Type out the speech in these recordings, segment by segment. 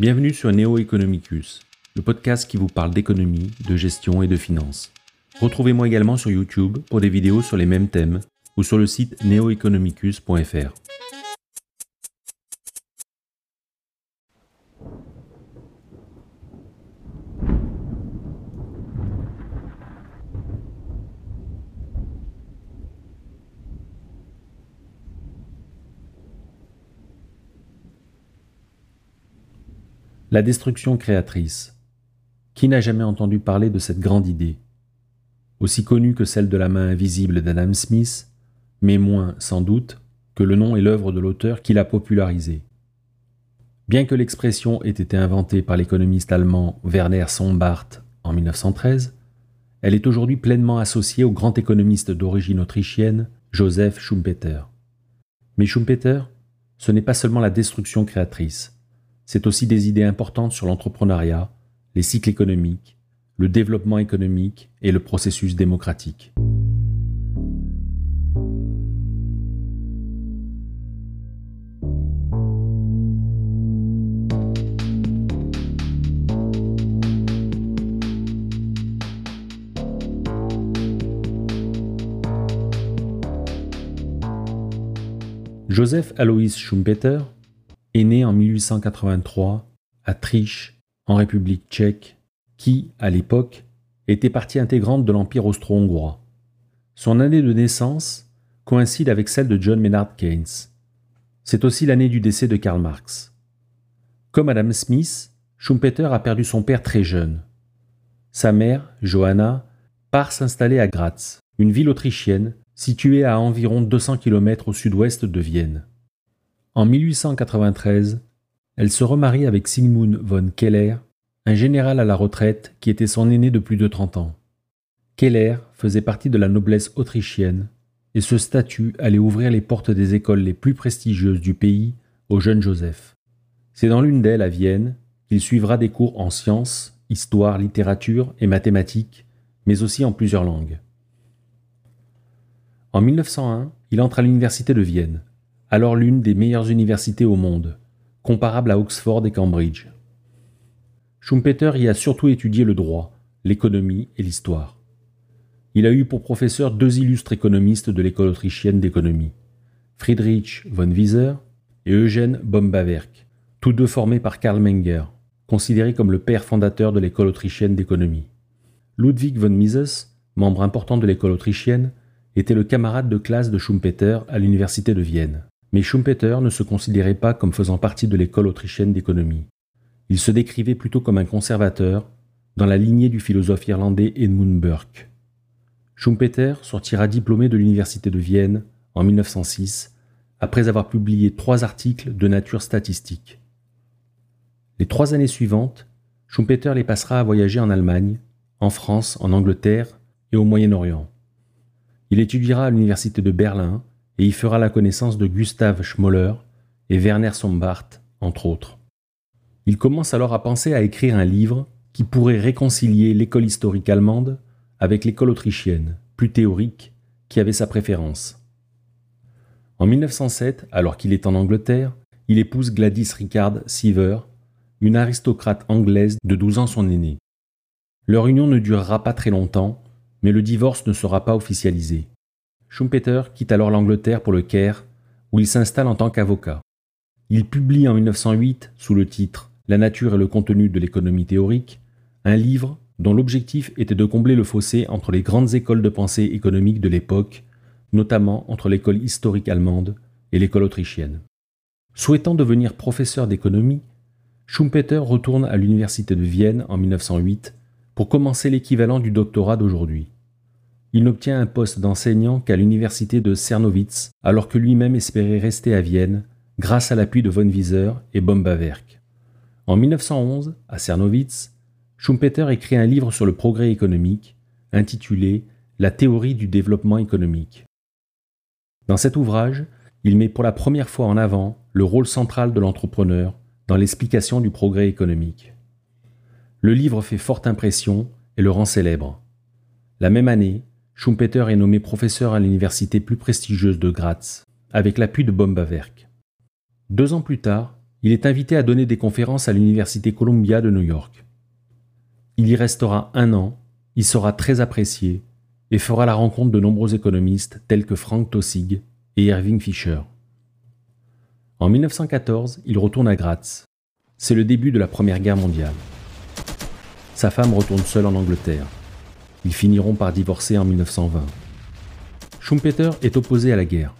Bienvenue sur Neo Economicus, le podcast qui vous parle d'économie, de gestion et de finance. Retrouvez-moi également sur YouTube pour des vidéos sur les mêmes thèmes ou sur le site neoeconomicus.fr. La destruction créatrice. Qui n'a jamais entendu parler de cette grande idée? Aussi connue que celle de la main invisible d'Adam Smith, mais moins, sans doute, que le nom et l'œuvre de l'auteur qui l'a popularisée. Bien que l'expression ait été inventée par l'économiste allemand Werner Sombart en 1913, elle est aujourd'hui pleinement associée au grand économiste d'origine autrichienne Joseph Schumpeter. Mais Schumpeter, ce n'est pas seulement la destruction créatrice, c'est aussi des idées importantes sur l'entrepreneuriat, les cycles économiques, le développement économique et le processus démocratique. Joseph Alois Schumpeter né en 1883 à Triche, en République tchèque, qui, à l'époque, était partie intégrante de l'Empire austro-hongrois. Son année de naissance coïncide avec celle de John Maynard Keynes. C'est aussi l'année du décès de Karl Marx. Comme Adam Smith, Schumpeter a perdu son père très jeune. Sa mère, Johanna, part s'installer à Graz, une ville autrichienne située à environ 200 km au sud-ouest de Vienne. En 1893, elle se remarie avec Sigmund von Keller, un général à la retraite qui était son aîné de plus de 30 ans. Keller faisait partie de la noblesse autrichienne, et ce statut allait ouvrir les portes des écoles les plus prestigieuses du pays au jeune Joseph. C'est dans l'une d'elles, à Vienne, qu'il suivra des cours en sciences, histoire, littérature et mathématiques, mais aussi en plusieurs langues. En 1901, il entre à l'université de Vienne, alors l'une des meilleures universités au monde, comparable à Oxford et Cambridge. Schumpeter y a surtout étudié le droit, l'économie et l'histoire. Il a eu pour professeur deux illustres économistes de l'école autrichienne d'économie, Friedrich von Wieser et Eugen Bombawerk, tous deux formés par Karl Menger, considéré comme le père fondateur de l'école autrichienne d'économie. Ludwig von Mises, membre important de l'école autrichienne, était le camarade de classe de Schumpeter à l'université de Vienne. Mais Schumpeter ne se considérait pas comme faisant partie de l'école autrichienne d'économie. Il se décrivait plutôt comme un conservateur, dans la lignée du philosophe irlandais Edmund Burke. Schumpeter sortira diplômé de l'université de Vienne en 1906, après avoir publié trois articles de nature statistique. Les trois années suivantes, Schumpeter les passera à voyager en Allemagne, en France, en Angleterre et au Moyen-Orient. Il étudiera à l'université de Berlin et y fera la connaissance de Gustav Schmoller et Werner Sombart, entre autres. Il commence alors à penser à écrire un livre qui pourrait réconcilier l'école historique allemande avec l'école autrichienne, plus théorique, qui avait sa préférence. En 1907, alors qu'il est en Angleterre, il épouse Gladys Richard Seaver, une aristocrate anglaise de 12 ans son aînée. Leur union ne durera pas très longtemps, mais le divorce ne sera pas officialisé. Schumpeter quitte alors l'Angleterre pour le Caire, où il s'installe en tant qu'avocat. Il publie en 1908, sous le titre La nature et le contenu de l'économie théorique, un livre dont l'objectif était de combler le fossé entre les grandes écoles de pensée économique de l'époque, notamment entre l'école historique allemande et l'école autrichienne. Souhaitant devenir professeur d'économie, Schumpeter retourne à l'université de Vienne en 1908 pour commencer l'équivalent du doctorat d'aujourd'hui il n'obtient un poste d'enseignant qu'à l'université de Cernowitz, alors que lui-même espérait rester à Vienne, grâce à l'appui de von Wieser et Bombawerk. En 1911, à Cernowitz, Schumpeter écrit un livre sur le progrès économique, intitulé La théorie du développement économique. Dans cet ouvrage, il met pour la première fois en avant le rôle central de l'entrepreneur dans l'explication du progrès économique. Le livre fait forte impression et le rend célèbre. La même année, Schumpeter est nommé professeur à l'université plus prestigieuse de Graz, avec l'appui de Bombawerk. Deux ans plus tard, il est invité à donner des conférences à l'Université Columbia de New York. Il y restera un an, il sera très apprécié et fera la rencontre de nombreux économistes tels que Frank Tossig et Irving Fisher. En 1914, il retourne à Graz. C'est le début de la Première Guerre mondiale. Sa femme retourne seule en Angleterre. Ils finiront par divorcer en 1920. Schumpeter est opposé à la guerre.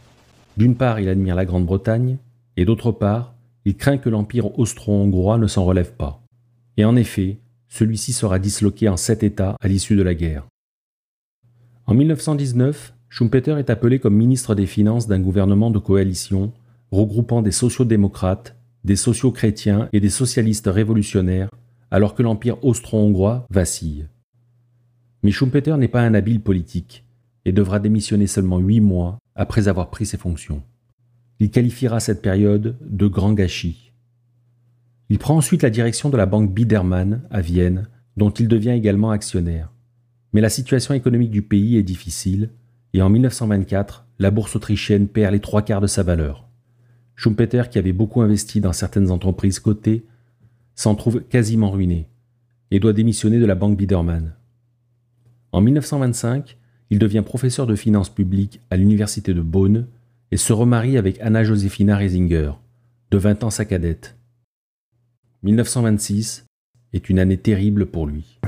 D'une part, il admire la Grande-Bretagne, et d'autre part, il craint que l'Empire austro-hongrois ne s'en relève pas. Et en effet, celui-ci sera disloqué en sept États à l'issue de la guerre. En 1919, Schumpeter est appelé comme ministre des Finances d'un gouvernement de coalition regroupant des sociaux-démocrates, des sociaux-chrétiens et des socialistes révolutionnaires, alors que l'Empire austro-hongrois vacille. Mais Schumpeter n'est pas un habile politique et devra démissionner seulement huit mois après avoir pris ses fonctions. Il qualifiera cette période de grand gâchis. Il prend ensuite la direction de la banque Biedermann à Vienne, dont il devient également actionnaire. Mais la situation économique du pays est difficile, et en 1924, la bourse autrichienne perd les trois quarts de sa valeur. Schumpeter, qui avait beaucoup investi dans certaines entreprises cotées, s'en trouve quasiment ruiné et doit démissionner de la banque Biedermann. En 1925, il devient professeur de finances publiques à l'université de Bonn et se remarie avec Anna Josephina Reisinger, de 20 ans sa cadette. 1926 est une année terrible pour lui.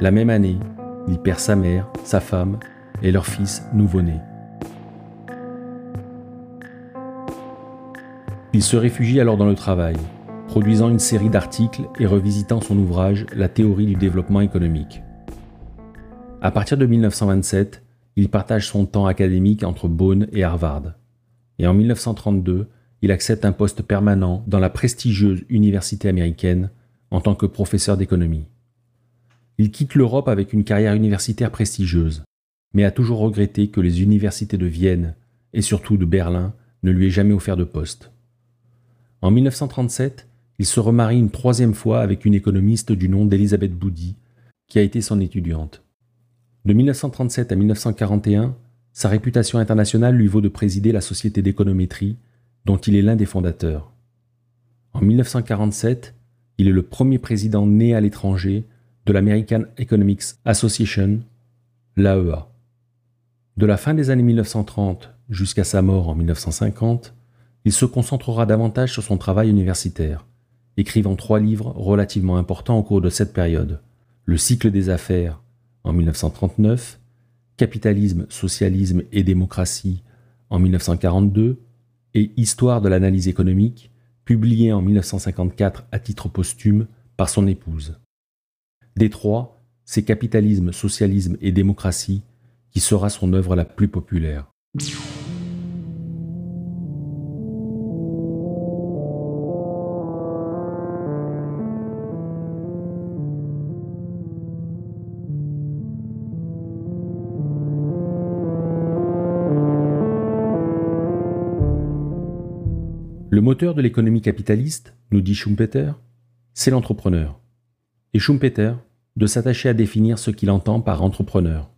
La même année, il perd sa mère, sa femme et leur fils nouveau-né. Il se réfugie alors dans le travail, produisant une série d'articles et revisitant son ouvrage La théorie du développement économique. À partir de 1927, il partage son temps académique entre Bonn et Harvard. Et en 1932, il accepte un poste permanent dans la prestigieuse université américaine en tant que professeur d'économie. Il quitte l'Europe avec une carrière universitaire prestigieuse, mais a toujours regretté que les universités de Vienne et surtout de Berlin ne lui aient jamais offert de poste. En 1937, il se remarie une troisième fois avec une économiste du nom d'Elisabeth Boudy, qui a été son étudiante. De 1937 à 1941, sa réputation internationale lui vaut de présider la Société d'économétrie, dont il est l'un des fondateurs. En 1947, il est le premier président né à l'étranger de l'American Economics Association, l'AEA. De la fin des années 1930 jusqu'à sa mort en 1950, il se concentrera davantage sur son travail universitaire, écrivant trois livres relativement importants au cours de cette période. Le cycle des affaires, en 1939, Capitalisme, socialisme et démocratie en 1942 et Histoire de l'analyse économique, publié en 1954 à titre posthume par son épouse. Des trois, c'est Capitalisme, socialisme et démocratie qui sera son œuvre la plus populaire. Moteur de l'économie capitaliste, nous dit Schumpeter, c'est l'entrepreneur. Et Schumpeter, de s'attacher à définir ce qu'il entend par entrepreneur.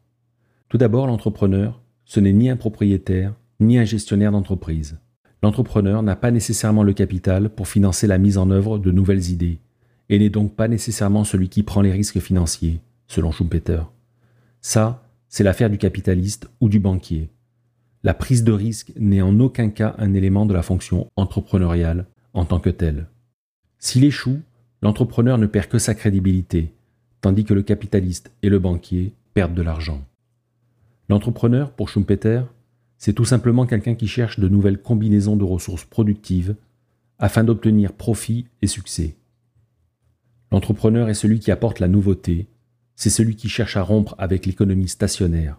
Tout d'abord, l'entrepreneur, ce n'est ni un propriétaire, ni un gestionnaire d'entreprise. L'entrepreneur n'a pas nécessairement le capital pour financer la mise en œuvre de nouvelles idées, et n'est donc pas nécessairement celui qui prend les risques financiers, selon Schumpeter. Ça, c'est l'affaire du capitaliste ou du banquier. La prise de risque n'est en aucun cas un élément de la fonction entrepreneuriale en tant que telle. S'il échoue, l'entrepreneur ne perd que sa crédibilité, tandis que le capitaliste et le banquier perdent de l'argent. L'entrepreneur, pour Schumpeter, c'est tout simplement quelqu'un qui cherche de nouvelles combinaisons de ressources productives afin d'obtenir profit et succès. L'entrepreneur est celui qui apporte la nouveauté, c'est celui qui cherche à rompre avec l'économie stationnaire,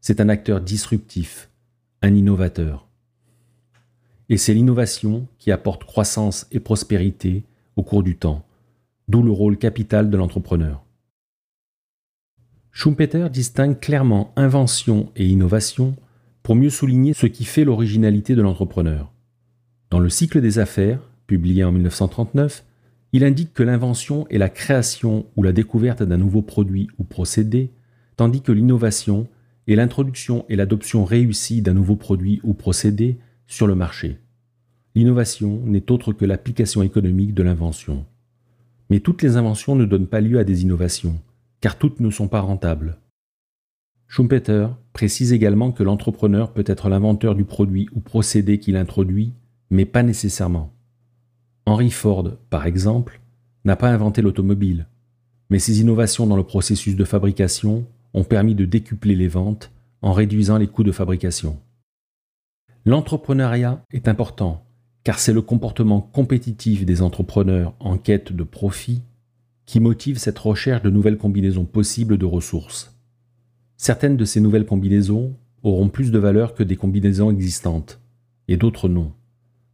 c'est un acteur disruptif, un innovateur. Et c'est l'innovation qui apporte croissance et prospérité au cours du temps, d'où le rôle capital de l'entrepreneur. Schumpeter distingue clairement invention et innovation pour mieux souligner ce qui fait l'originalité de l'entrepreneur. Dans le cycle des affaires, publié en 1939, il indique que l'invention est la création ou la découverte d'un nouveau produit ou procédé, tandis que l'innovation est l'introduction et l'adoption réussie d'un nouveau produit ou procédé sur le marché. L'innovation n'est autre que l'application économique de l'invention. Mais toutes les inventions ne donnent pas lieu à des innovations, car toutes ne sont pas rentables. Schumpeter précise également que l'entrepreneur peut être l'inventeur du produit ou procédé qu'il introduit, mais pas nécessairement. Henry Ford, par exemple, n'a pas inventé l'automobile, mais ses innovations dans le processus de fabrication ont permis de décupler les ventes en réduisant les coûts de fabrication. L'entrepreneuriat est important car c'est le comportement compétitif des entrepreneurs en quête de profit qui motive cette recherche de nouvelles combinaisons possibles de ressources. Certaines de ces nouvelles combinaisons auront plus de valeur que des combinaisons existantes, et d'autres non.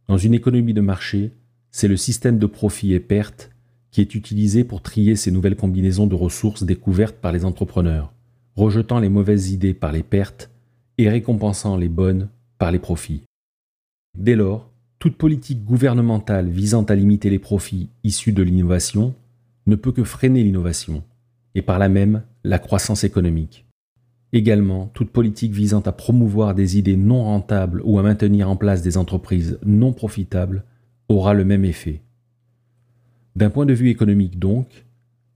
Dans une économie de marché, c'est le système de profit et perte qui est utilisé pour trier ces nouvelles combinaisons de ressources découvertes par les entrepreneurs, rejetant les mauvaises idées par les pertes et récompensant les bonnes par les profits. Dès lors, toute politique gouvernementale visant à limiter les profits issus de l'innovation ne peut que freiner l'innovation, et par là même la croissance économique. Également, toute politique visant à promouvoir des idées non rentables ou à maintenir en place des entreprises non profitables aura le même effet. D'un point de vue économique donc,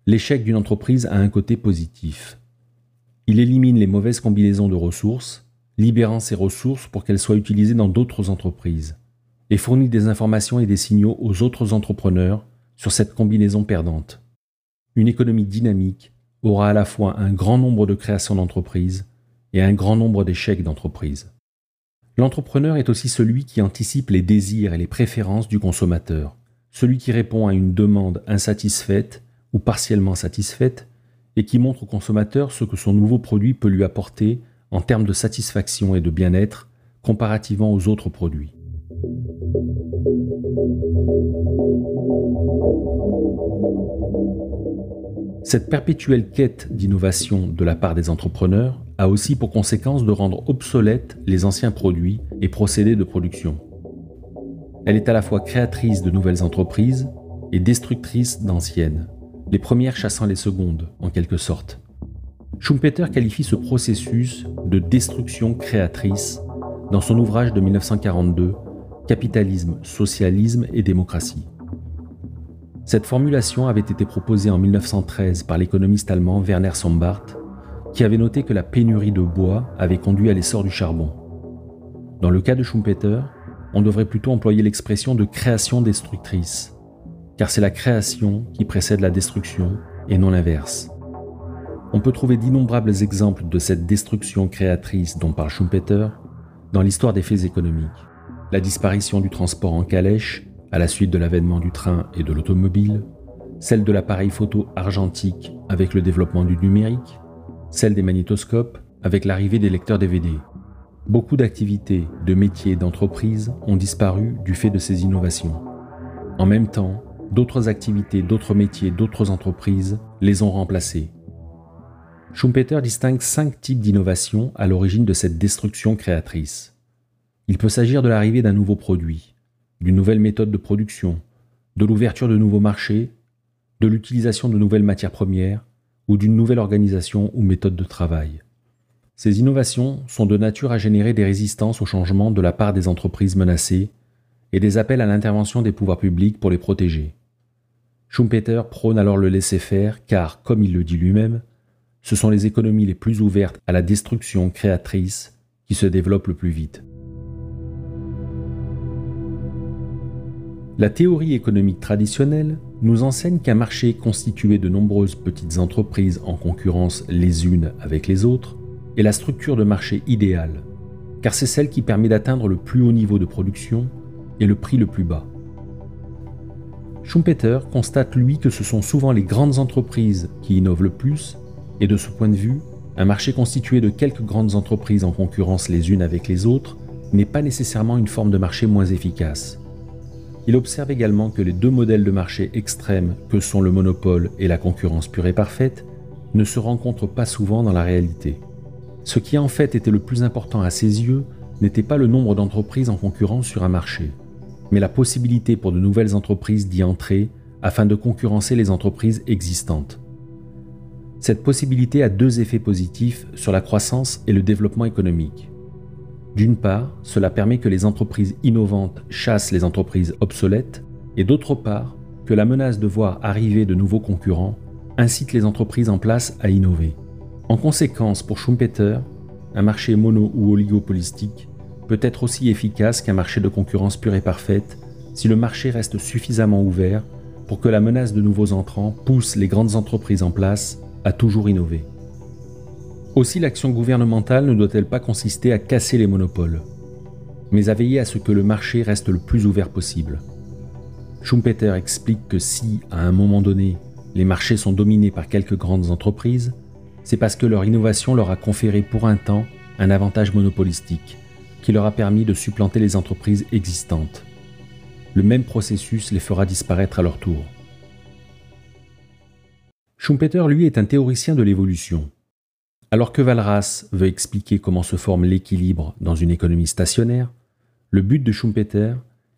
l'échec d'une entreprise a un côté positif. Il élimine les mauvaises combinaisons de ressources, libérant ces ressources pour qu'elles soient utilisées dans d'autres entreprises et fournit des informations et des signaux aux autres entrepreneurs sur cette combinaison perdante. Une économie dynamique aura à la fois un grand nombre de créations d'entreprises et un grand nombre d'échecs d'entreprises. L'entrepreneur est aussi celui qui anticipe les désirs et les préférences du consommateur, celui qui répond à une demande insatisfaite ou partiellement satisfaite et qui montre au consommateur ce que son nouveau produit peut lui apporter en termes de satisfaction et de bien-être comparativement aux autres produits. Cette perpétuelle quête d'innovation de la part des entrepreneurs a aussi pour conséquence de rendre obsolètes les anciens produits et procédés de production. Elle est à la fois créatrice de nouvelles entreprises et destructrice d'anciennes, les premières chassant les secondes, en quelque sorte. Schumpeter qualifie ce processus de destruction créatrice dans son ouvrage de 1942 Capitalisme, socialisme et démocratie. Cette formulation avait été proposée en 1913 par l'économiste allemand Werner Sombart, qui avait noté que la pénurie de bois avait conduit à l'essor du charbon. Dans le cas de Schumpeter, on devrait plutôt employer l'expression de création destructrice, car c'est la création qui précède la destruction et non l'inverse. On peut trouver d'innombrables exemples de cette destruction créatrice dont parle Schumpeter dans l'histoire des faits économiques la disparition du transport en calèche à la suite de l'avènement du train et de l'automobile, celle de l'appareil photo argentique avec le développement du numérique, celle des magnétoscopes avec l'arrivée des lecteurs DVD. Beaucoup d'activités, de métiers d'entreprises ont disparu du fait de ces innovations. En même temps, d'autres activités, d'autres métiers, d'autres entreprises les ont remplacées. Schumpeter distingue cinq types d'innovations à l'origine de cette destruction créatrice. Il peut s'agir de l'arrivée d'un nouveau produit, d'une nouvelle méthode de production, de l'ouverture de nouveaux marchés, de l'utilisation de nouvelles matières premières ou d'une nouvelle organisation ou méthode de travail. Ces innovations sont de nature à générer des résistances au changement de la part des entreprises menacées et des appels à l'intervention des pouvoirs publics pour les protéger. Schumpeter prône alors le laisser-faire car, comme il le dit lui-même, ce sont les économies les plus ouvertes à la destruction créatrice qui se développent le plus vite. La théorie économique traditionnelle nous enseigne qu'un marché constitué de nombreuses petites entreprises en concurrence les unes avec les autres est la structure de marché idéale, car c'est celle qui permet d'atteindre le plus haut niveau de production et le prix le plus bas. Schumpeter constate lui que ce sont souvent les grandes entreprises qui innovent le plus, et de ce point de vue, un marché constitué de quelques grandes entreprises en concurrence les unes avec les autres n'est pas nécessairement une forme de marché moins efficace. Il observe également que les deux modèles de marché extrêmes que sont le monopole et la concurrence pure et parfaite ne se rencontrent pas souvent dans la réalité. Ce qui en fait était le plus important à ses yeux n'était pas le nombre d'entreprises en concurrence sur un marché, mais la possibilité pour de nouvelles entreprises d'y entrer afin de concurrencer les entreprises existantes. Cette possibilité a deux effets positifs sur la croissance et le développement économique. D'une part, cela permet que les entreprises innovantes chassent les entreprises obsolètes, et d'autre part, que la menace de voir arriver de nouveaux concurrents incite les entreprises en place à innover. En conséquence, pour Schumpeter, un marché mono ou oligopolistique peut être aussi efficace qu'un marché de concurrence pure et parfaite si le marché reste suffisamment ouvert pour que la menace de nouveaux entrants pousse les grandes entreprises en place à toujours innover. Aussi l'action gouvernementale ne doit-elle pas consister à casser les monopoles, mais à veiller à ce que le marché reste le plus ouvert possible. Schumpeter explique que si, à un moment donné, les marchés sont dominés par quelques grandes entreprises, c'est parce que leur innovation leur a conféré pour un temps un avantage monopolistique, qui leur a permis de supplanter les entreprises existantes. Le même processus les fera disparaître à leur tour. Schumpeter, lui, est un théoricien de l'évolution. Alors que Valras veut expliquer comment se forme l'équilibre dans une économie stationnaire, le but de Schumpeter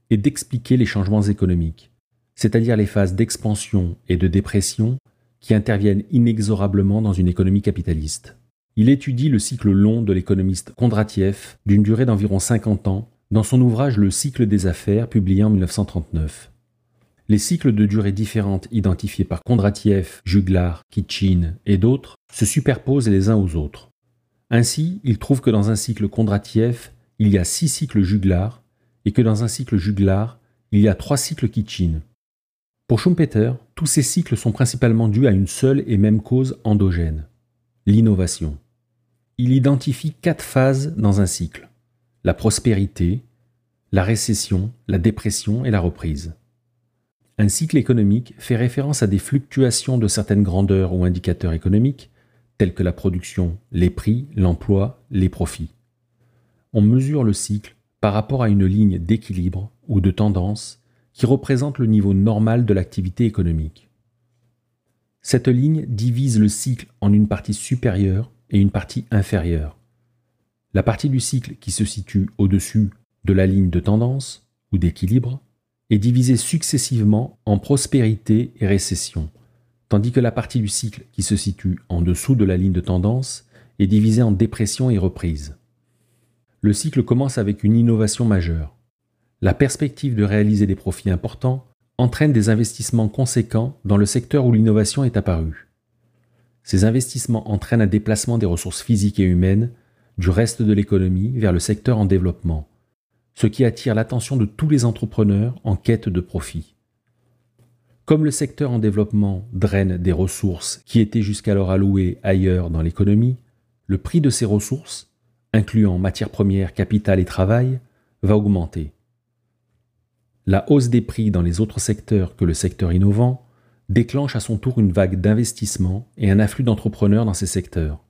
est d'expliquer les changements économiques, c'est-à-dire les phases d'expansion et de dépression qui interviennent inexorablement dans une économie capitaliste. Il étudie le cycle long de l'économiste Kondratiev d'une durée d'environ 50 ans dans son ouvrage Le cycle des affaires publié en 1939. Les cycles de durée différentes identifiés par Kondratiev, Juglar, Kitchin et d'autres se superposent les uns aux autres. Ainsi, il trouve que dans un cycle Kondratiev, il y a six cycles Juglar et que dans un cycle Juglar, il y a trois cycles Kitchin. Pour Schumpeter, tous ces cycles sont principalement dus à une seule et même cause endogène, l'innovation. Il identifie quatre phases dans un cycle la prospérité, la récession, la dépression et la reprise. Un cycle économique fait référence à des fluctuations de certaines grandeurs ou indicateurs économiques, tels que la production, les prix, l'emploi, les profits. On mesure le cycle par rapport à une ligne d'équilibre ou de tendance qui représente le niveau normal de l'activité économique. Cette ligne divise le cycle en une partie supérieure et une partie inférieure. La partie du cycle qui se situe au-dessus de la ligne de tendance ou d'équilibre est divisée successivement en prospérité et récession, tandis que la partie du cycle qui se situe en dessous de la ligne de tendance est divisée en dépression et reprise. Le cycle commence avec une innovation majeure. La perspective de réaliser des profits importants entraîne des investissements conséquents dans le secteur où l'innovation est apparue. Ces investissements entraînent un déplacement des ressources physiques et humaines du reste de l'économie vers le secteur en développement, ce qui attire l'attention de tous les entrepreneurs en quête de profit. Comme le secteur en développement draine des ressources qui étaient jusqu'alors allouées ailleurs dans l'économie, le prix de ces ressources, incluant matières premières, capital et travail, va augmenter. La hausse des prix dans les autres secteurs que le secteur innovant déclenche à son tour une vague d'investissement et un afflux d'entrepreneurs dans ces secteurs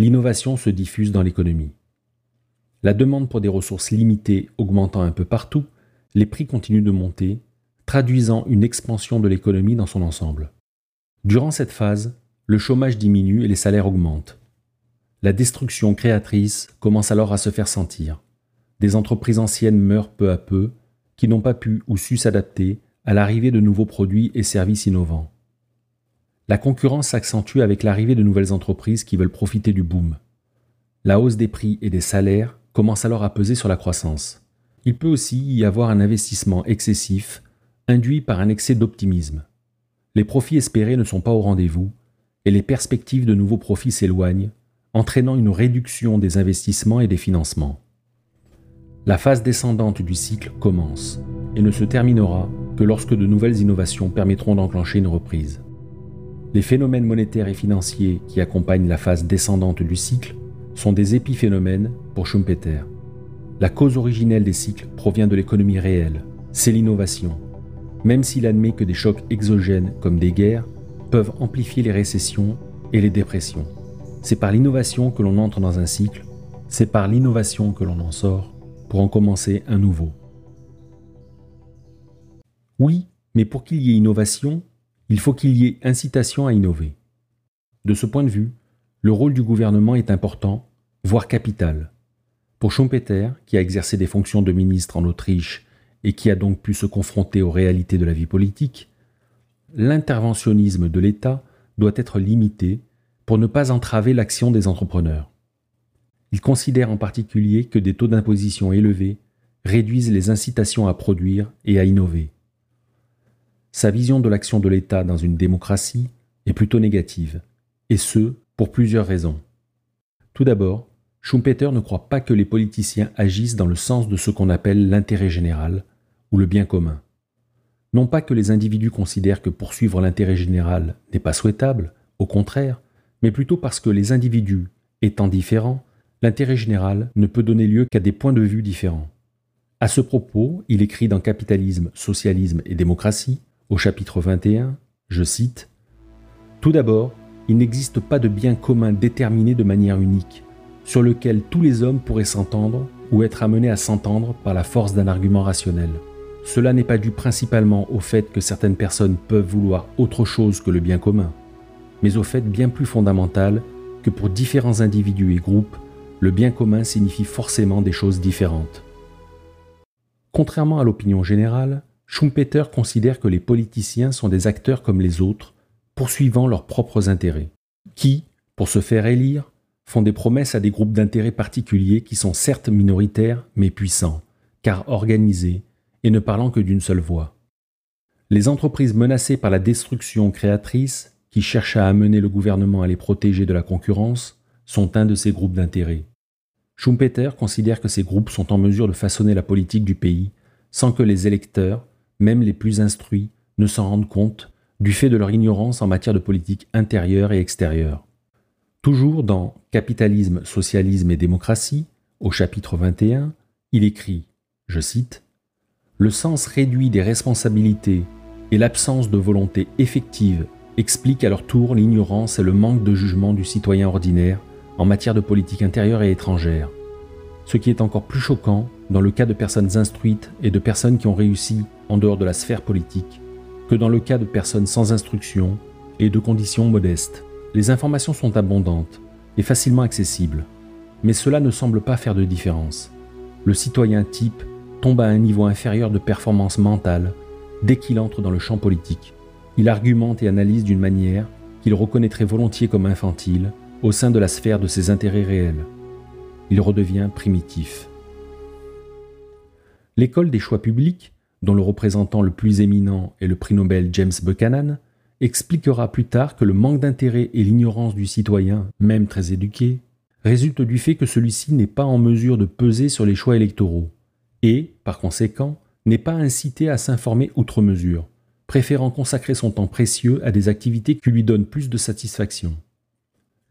l'innovation se diffuse dans l'économie. La demande pour des ressources limitées augmentant un peu partout, les prix continuent de monter, traduisant une expansion de l'économie dans son ensemble. Durant cette phase, le chômage diminue et les salaires augmentent. La destruction créatrice commence alors à se faire sentir. Des entreprises anciennes meurent peu à peu, qui n'ont pas pu ou su s'adapter à l'arrivée de nouveaux produits et services innovants. La concurrence s'accentue avec l'arrivée de nouvelles entreprises qui veulent profiter du boom. La hausse des prix et des salaires commence alors à peser sur la croissance. Il peut aussi y avoir un investissement excessif induit par un excès d'optimisme. Les profits espérés ne sont pas au rendez-vous et les perspectives de nouveaux profits s'éloignent, entraînant une réduction des investissements et des financements. La phase descendante du cycle commence et ne se terminera que lorsque de nouvelles innovations permettront d'enclencher une reprise. Les phénomènes monétaires et financiers qui accompagnent la phase descendante du cycle sont des épiphénomènes pour Schumpeter. La cause originelle des cycles provient de l'économie réelle, c'est l'innovation, même s'il admet que des chocs exogènes comme des guerres peuvent amplifier les récessions et les dépressions. C'est par l'innovation que l'on entre dans un cycle, c'est par l'innovation que l'on en sort pour en commencer un nouveau. Oui, mais pour qu'il y ait innovation, il faut qu'il y ait incitation à innover. De ce point de vue, le rôle du gouvernement est important, voire capital. Pour Schumpeter, qui a exercé des fonctions de ministre en Autriche et qui a donc pu se confronter aux réalités de la vie politique, l'interventionnisme de l'État doit être limitée pour ne pas entraver l'action des entrepreneurs. Il considère en particulier que des taux d'imposition élevés réduisent les incitations à produire et à innover. Sa vision de l'action de l'État dans une démocratie est plutôt négative, et ce, pour plusieurs raisons. Tout d'abord, Schumpeter ne croit pas que les politiciens agissent dans le sens de ce qu'on appelle l'intérêt général ou le bien commun. Non pas que les individus considèrent que poursuivre l'intérêt général n'est pas souhaitable, au contraire, mais plutôt parce que les individus étant différents, l'intérêt général ne peut donner lieu qu'à des points de vue différents. À ce propos, il écrit dans Capitalisme, Socialisme et Démocratie, au chapitre 21, je cite Tout d'abord, il n'existe pas de bien commun déterminé de manière unique, sur lequel tous les hommes pourraient s'entendre ou être amenés à s'entendre par la force d'un argument rationnel. Cela n'est pas dû principalement au fait que certaines personnes peuvent vouloir autre chose que le bien commun, mais au fait bien plus fondamental que pour différents individus et groupes, le bien commun signifie forcément des choses différentes. Contrairement à l'opinion générale, Schumpeter considère que les politiciens sont des acteurs comme les autres, poursuivant leurs propres intérêts, qui, pour se faire élire, font des promesses à des groupes d'intérêts particuliers qui sont certes minoritaires mais puissants, car organisés et ne parlant que d'une seule voix. Les entreprises menacées par la destruction créatrice, qui cherchent à amener le gouvernement à les protéger de la concurrence, sont un de ces groupes d'intérêts. Schumpeter considère que ces groupes sont en mesure de façonner la politique du pays sans que les électeurs, même les plus instruits, ne s'en rendent compte du fait de leur ignorance en matière de politique intérieure et extérieure. Toujours dans Capitalisme, Socialisme et Démocratie, au chapitre 21, il écrit, je cite, Le sens réduit des responsabilités et l'absence de volonté effective expliquent à leur tour l'ignorance et le manque de jugement du citoyen ordinaire en matière de politique intérieure et étrangère. Ce qui est encore plus choquant dans le cas de personnes instruites et de personnes qui ont réussi en dehors de la sphère politique que dans le cas de personnes sans instruction et de conditions modestes. Les informations sont abondantes et facilement accessibles, mais cela ne semble pas faire de différence. Le citoyen type tombe à un niveau inférieur de performance mentale dès qu'il entre dans le champ politique. Il argumente et analyse d'une manière qu'il reconnaîtrait volontiers comme infantile au sein de la sphère de ses intérêts réels. Il redevient primitif. L'école des choix publics, dont le représentant le plus éminent est le prix Nobel James Buchanan, expliquera plus tard que le manque d'intérêt et l'ignorance du citoyen, même très éduqué, résultent du fait que celui-ci n'est pas en mesure de peser sur les choix électoraux, et, par conséquent, n'est pas incité à s'informer outre mesure, préférant consacrer son temps précieux à des activités qui lui donnent plus de satisfaction.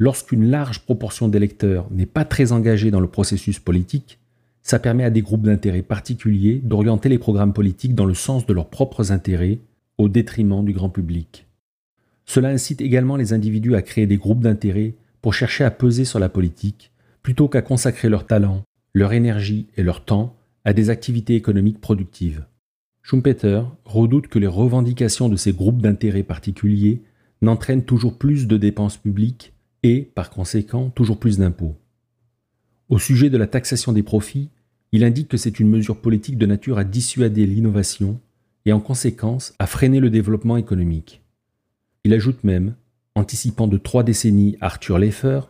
Lorsqu'une large proportion d'électeurs n'est pas très engagée dans le processus politique, ça permet à des groupes d'intérêts particuliers d'orienter les programmes politiques dans le sens de leurs propres intérêts, au détriment du grand public. Cela incite également les individus à créer des groupes d'intérêts pour chercher à peser sur la politique, plutôt qu'à consacrer leur talent, leur énergie et leur temps à des activités économiques productives. Schumpeter redoute que les revendications de ces groupes d'intérêts particuliers n'entraînent toujours plus de dépenses publiques et, par conséquent, toujours plus d'impôts. Au sujet de la taxation des profits, il indique que c'est une mesure politique de nature à dissuader l'innovation et en conséquence à freiner le développement économique. Il ajoute même, anticipant de trois décennies Arthur Leffer,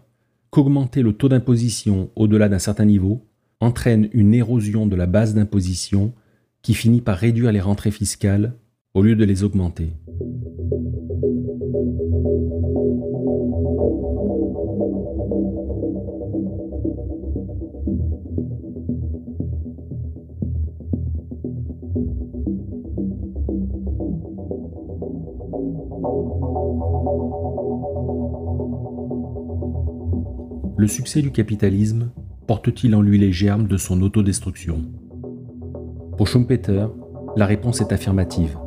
qu'augmenter le taux d'imposition au-delà d'un certain niveau entraîne une érosion de la base d'imposition qui finit par réduire les rentrées fiscales au lieu de les augmenter. Le succès du capitalisme porte-t-il en lui les germes de son autodestruction? Pour Schumpeter, la réponse est affirmative.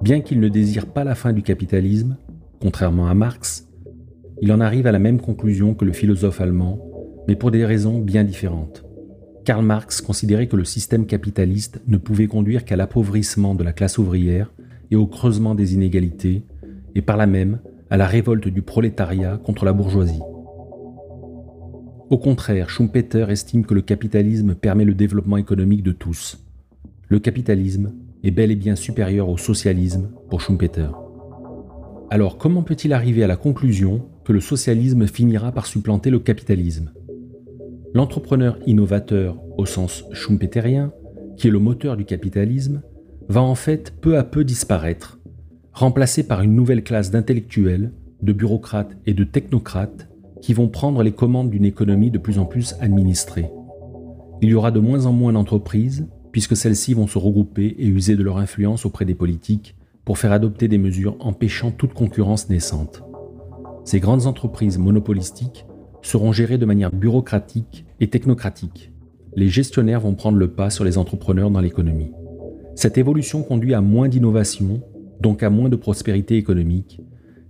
Bien qu'il ne désire pas la fin du capitalisme, contrairement à Marx, il en arrive à la même conclusion que le philosophe allemand, mais pour des raisons bien différentes. Karl Marx considérait que le système capitaliste ne pouvait conduire qu'à l'appauvrissement de la classe ouvrière et au creusement des inégalités, et par là même à la révolte du prolétariat contre la bourgeoisie. Au contraire, Schumpeter estime que le capitalisme permet le développement économique de tous. Le capitalisme est bel et bien supérieur au socialisme pour Schumpeter. Alors comment peut-il arriver à la conclusion que le socialisme finira par supplanter le capitalisme? L'entrepreneur innovateur au sens schumpeterien, qui est le moteur du capitalisme, va en fait peu à peu disparaître, remplacé par une nouvelle classe d'intellectuels, de bureaucrates et de technocrates qui vont prendre les commandes d'une économie de plus en plus administrée. Il y aura de moins en moins d'entreprises, puisque celles-ci vont se regrouper et user de leur influence auprès des politiques pour faire adopter des mesures empêchant toute concurrence naissante. Ces grandes entreprises monopolistiques seront gérées de manière bureaucratique et technocratique. Les gestionnaires vont prendre le pas sur les entrepreneurs dans l'économie. Cette évolution conduit à moins d'innovation, donc à moins de prospérité économique,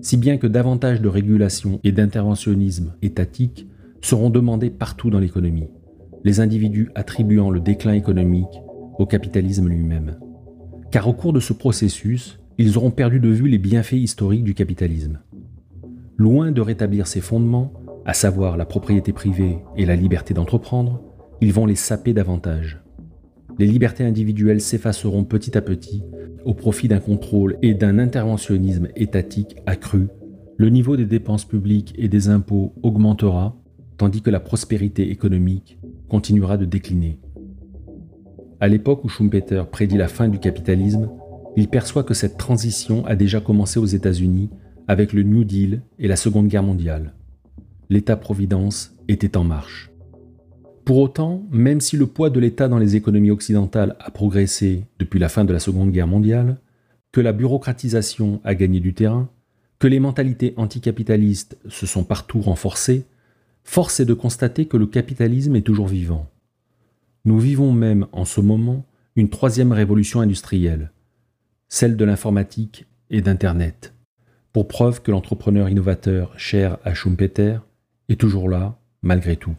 si bien que davantage de régulation et d'interventionnisme étatique seront demandés partout dans l'économie, les individus attribuant le déclin économique au capitalisme lui-même. Car au cours de ce processus, ils auront perdu de vue les bienfaits historiques du capitalisme. Loin de rétablir ses fondements, à savoir la propriété privée et la liberté d'entreprendre, ils vont les saper davantage. Les libertés individuelles s'effaceront petit à petit au profit d'un contrôle et d'un interventionnisme étatique accru, le niveau des dépenses publiques et des impôts augmentera, tandis que la prospérité économique continuera de décliner. À l'époque où Schumpeter prédit la fin du capitalisme, il perçoit que cette transition a déjà commencé aux États-Unis avec le New Deal et la Seconde Guerre mondiale. L'État-providence était en marche. Pour autant, même si le poids de l'État dans les économies occidentales a progressé depuis la fin de la Seconde Guerre mondiale, que la bureaucratisation a gagné du terrain, que les mentalités anticapitalistes se sont partout renforcées, force est de constater que le capitalisme est toujours vivant. Nous vivons même en ce moment une troisième révolution industrielle, celle de l'informatique et d'Internet, pour preuve que l'entrepreneur innovateur cher à Schumpeter est toujours là malgré tout.